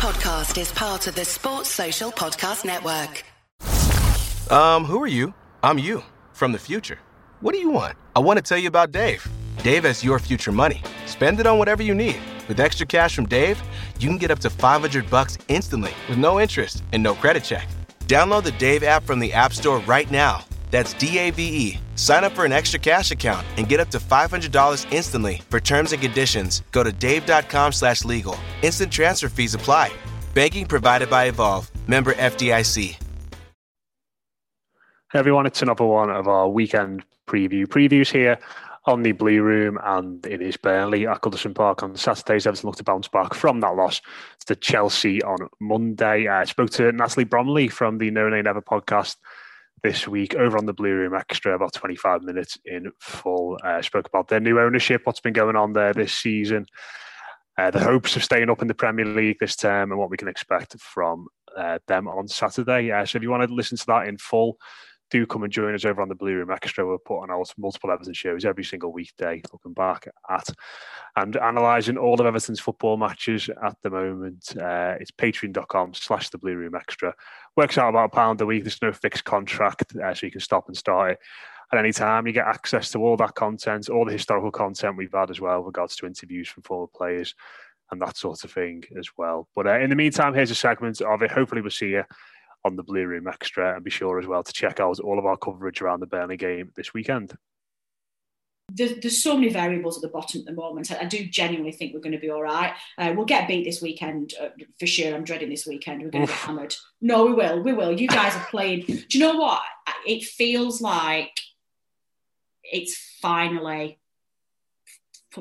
podcast is part of the Sports Social Podcast Network. Um, who are you? I'm you from the future. What do you want? I want to tell you about Dave. Dave has your future money. Spend it on whatever you need. With extra cash from Dave, you can get up to 500 bucks instantly with no interest and no credit check. Download the Dave app from the App Store right now. That's D A V E. Sign up for an extra cash account and get up to $500 instantly. For terms and conditions, go to dave.com slash legal. Instant transfer fees apply. Banking provided by Evolve. Member FDIC. Hey everyone, it's another one of our weekend preview previews here on the Blue Room, and it is Burnley at Goodison Park on Saturdays. Everton look to bounce back from that loss to Chelsea on Monday. I spoke to Natalie Bromley from the No Nay Never podcast this week over on the Blue Room Extra, about 25 minutes in full. Uh, spoke about their new ownership, what's been going on there this season, uh, the hopes of staying up in the Premier League this term, and what we can expect from uh, them on Saturday. Uh, so if you want to listen to that in full, do come and join us over on the Blue Room Extra. We're putting out multiple Everton shows every single weekday, looking back at and analysing all of Everton's football matches at the moment. Uh, it's patreon.com slash the Blue Room Extra. Works out about a pound a week. There's no fixed contract, uh, so you can stop and start it at any time. You get access to all that content, all the historical content we've had as well, regards to interviews from former players and that sort of thing as well. But uh, in the meantime, here's a segment of it. Hopefully, we'll see you on the Blue Room Extra, and be sure as well to check out all of our coverage around the Burnley game this weekend. There's, there's so many variables at the bottom at the moment. I, I do genuinely think we're going to be all right. Uh, we'll get beat this weekend uh, for sure. I'm dreading this weekend. We're going to get hammered. No, we will. We will. You guys are playing. Do you know what? It feels like it's finally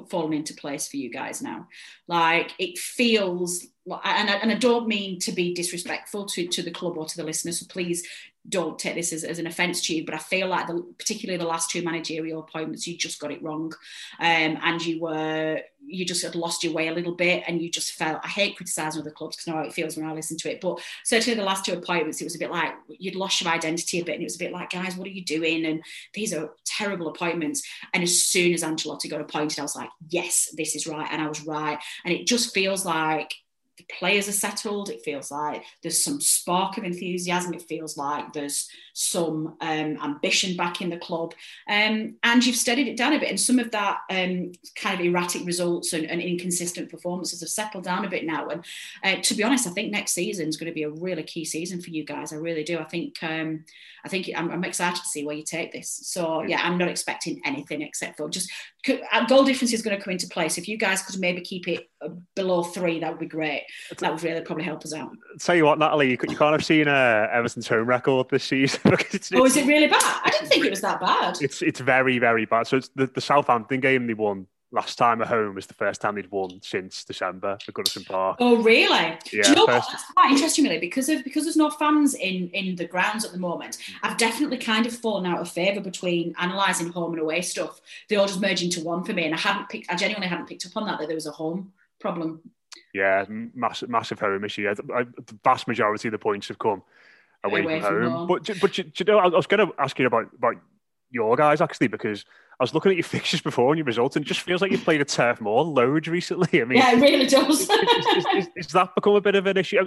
fallen into place for you guys now. Like it feels, and I, and I don't mean to be disrespectful to, to the club or to the listeners, so please don't take this as, as an offence to you, but I feel like the, particularly the last two managerial appointments, you just got it wrong, um, and you were you just had lost your way a little bit, and you just felt. I hate criticising other clubs because I know how it feels when I listen to it, but certainly the last two appointments, it was a bit like you'd lost your identity a bit, and it was a bit like, guys, what are you doing? And these are terrible appointments. And as soon as Ancelotti got appointed, I was like, yes, this is right, and I was right, and it just feels like the players are settled. It feels like there's some spark of enthusiasm. It feels like there's some um, ambition back in the club. Um, and you've steadied it down a bit. And some of that um, kind of erratic results and, and, inconsistent performances have settled down a bit now. And uh, to be honest, I think next season is going to be a really key season for you guys. I really do. I think um, I think I'm, I'm, excited to see where you take this. So yeah, I'm not expecting anything except for just uh, goal difference is going to come into place. If you guys could maybe keep it uh, below three, that would be great. That would really probably help us out. Tell you what, Natalie, you, you can't have seen uh, Everton's home record this season. it's, oh, is it really bad? I didn't think it was that bad. It's it's very very bad. So it's the, the Southampton game they won last time at home was the first time they'd won since December at Goodison Park. Oh, really? Yeah, Do you know first... what? That's quite interesting, really, because of because there's no fans in in the grounds at the moment. I've definitely kind of fallen out of favour between analysing home and away stuff. They all just merge into one for me, and I hadn't picked. I genuinely hadn't picked up on that that there was a home problem. Yeah, massive massive home issue. Uh, the vast majority of the points have come away, away from, from, home. But but you, you know, I was going to ask you about about your guys actually because I was looking at your fixtures before and your results, and it just feels like you've played a Turf Moor loads recently. I mean, yeah, it really does. is, that become a bit of an issue?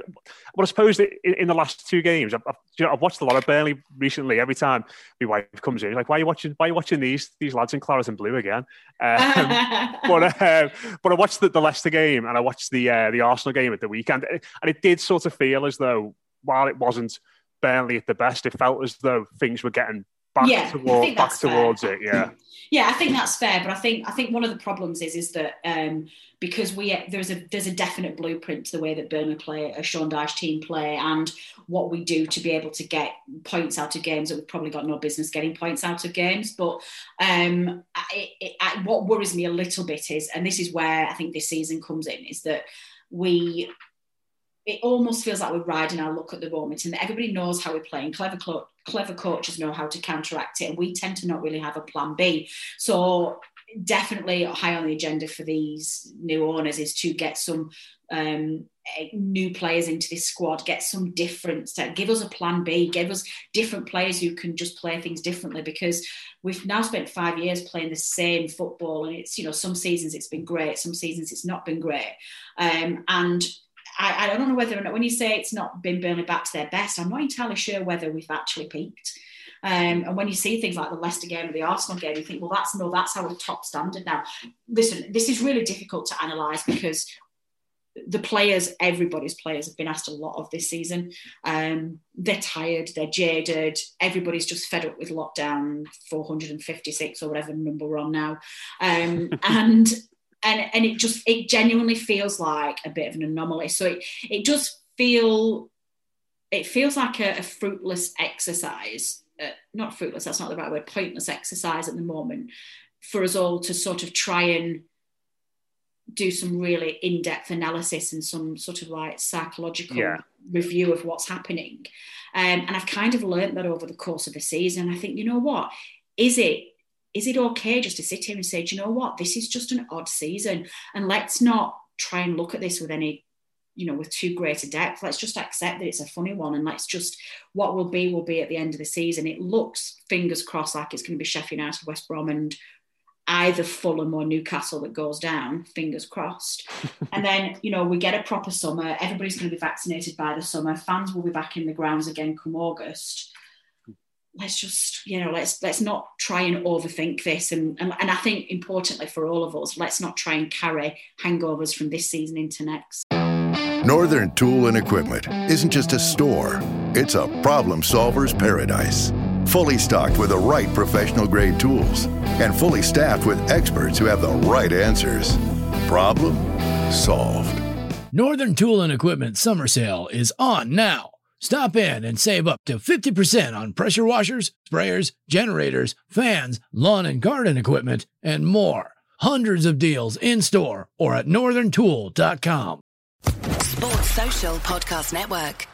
Well, I suppose in, in the last two games, I've, I've, you know, I've, watched a lot of Burnley recently. Every time my wife comes in, like, "Why are you watching? Why are you watching these these lads in claret and blue again?" Um, but uh, but I watched the, the, Leicester game and I watched the uh, the Arsenal game at the weekend, and it did sort of feel as though while it wasn't Burnley at the best, it felt as though things were getting back, yeah, toward, back towards it. Yeah. Yeah, I think that's fair, but I think I think one of the problems is is that um, because we there's a there's a definite blueprint to the way that Burnley play, a Sean Dyche team play, and what we do to be able to get points out of games that we've probably got no business getting points out of games. But um, it, it, what worries me a little bit is, and this is where I think this season comes in, is that we it almost feels like we're riding our luck at the moment and everybody knows how we're playing. Clever, clever coaches know how to counteract it, and we tend to not really have a plan B. So, definitely high on the agenda for these new owners is to get some um, new players into this squad, get some difference, give us a plan B, give us different players who can just play things differently because we've now spent five years playing the same football and it's, you know, some seasons it's been great, some seasons it's not been great. Um, and I, I don't know whether or not when you say it's not been Burnley back to their best, I'm not entirely sure whether we've actually peaked. Um, and when you see things like the Leicester game or the Arsenal game, you think, well, that's no, that's our top standard now. Listen, this is really difficult to analyse because the players, everybody's players have been asked a lot of this season. Um, they're tired, they're jaded, everybody's just fed up with lockdown 456 or whatever number we're on now. Um, and and and it just it genuinely feels like a bit of an anomaly. So it it does feel it feels like a, a fruitless exercise. Uh, not fruitless, that's not the right word, pointless exercise at the moment for us all to sort of try and do some really in-depth analysis and some sort of like psychological yeah. review of what's happening. Um, and I've kind of learned that over the course of the season. I think, you know what? Is it is it okay just to sit here and say, do you know what? This is just an odd season. And let's not try and look at this with any, you know, with too great a depth. Let's just accept that it's a funny one. And let's just, what will be, will be at the end of the season. It looks, fingers crossed, like it's going to be Sheffield United, West Brom, and either Fulham or Newcastle that goes down, fingers crossed. and then, you know, we get a proper summer. Everybody's going to be vaccinated by the summer. Fans will be back in the grounds again come August. Let's just, you know, let's let's not try and overthink this. And, and and I think importantly for all of us, let's not try and carry hangovers from this season into next. Northern Tool and Equipment isn't just a store, it's a problem solver's paradise fully stocked with the right professional grade tools, and fully staffed with experts who have the right answers. Problem solved. Northern Tool and Equipment summer sale is on now. Stop in and save up to 50% on pressure washers, sprayers, generators, fans, lawn and garden equipment, and more. Hundreds of deals in store or at northerntool.com. Sports Social Podcast Network.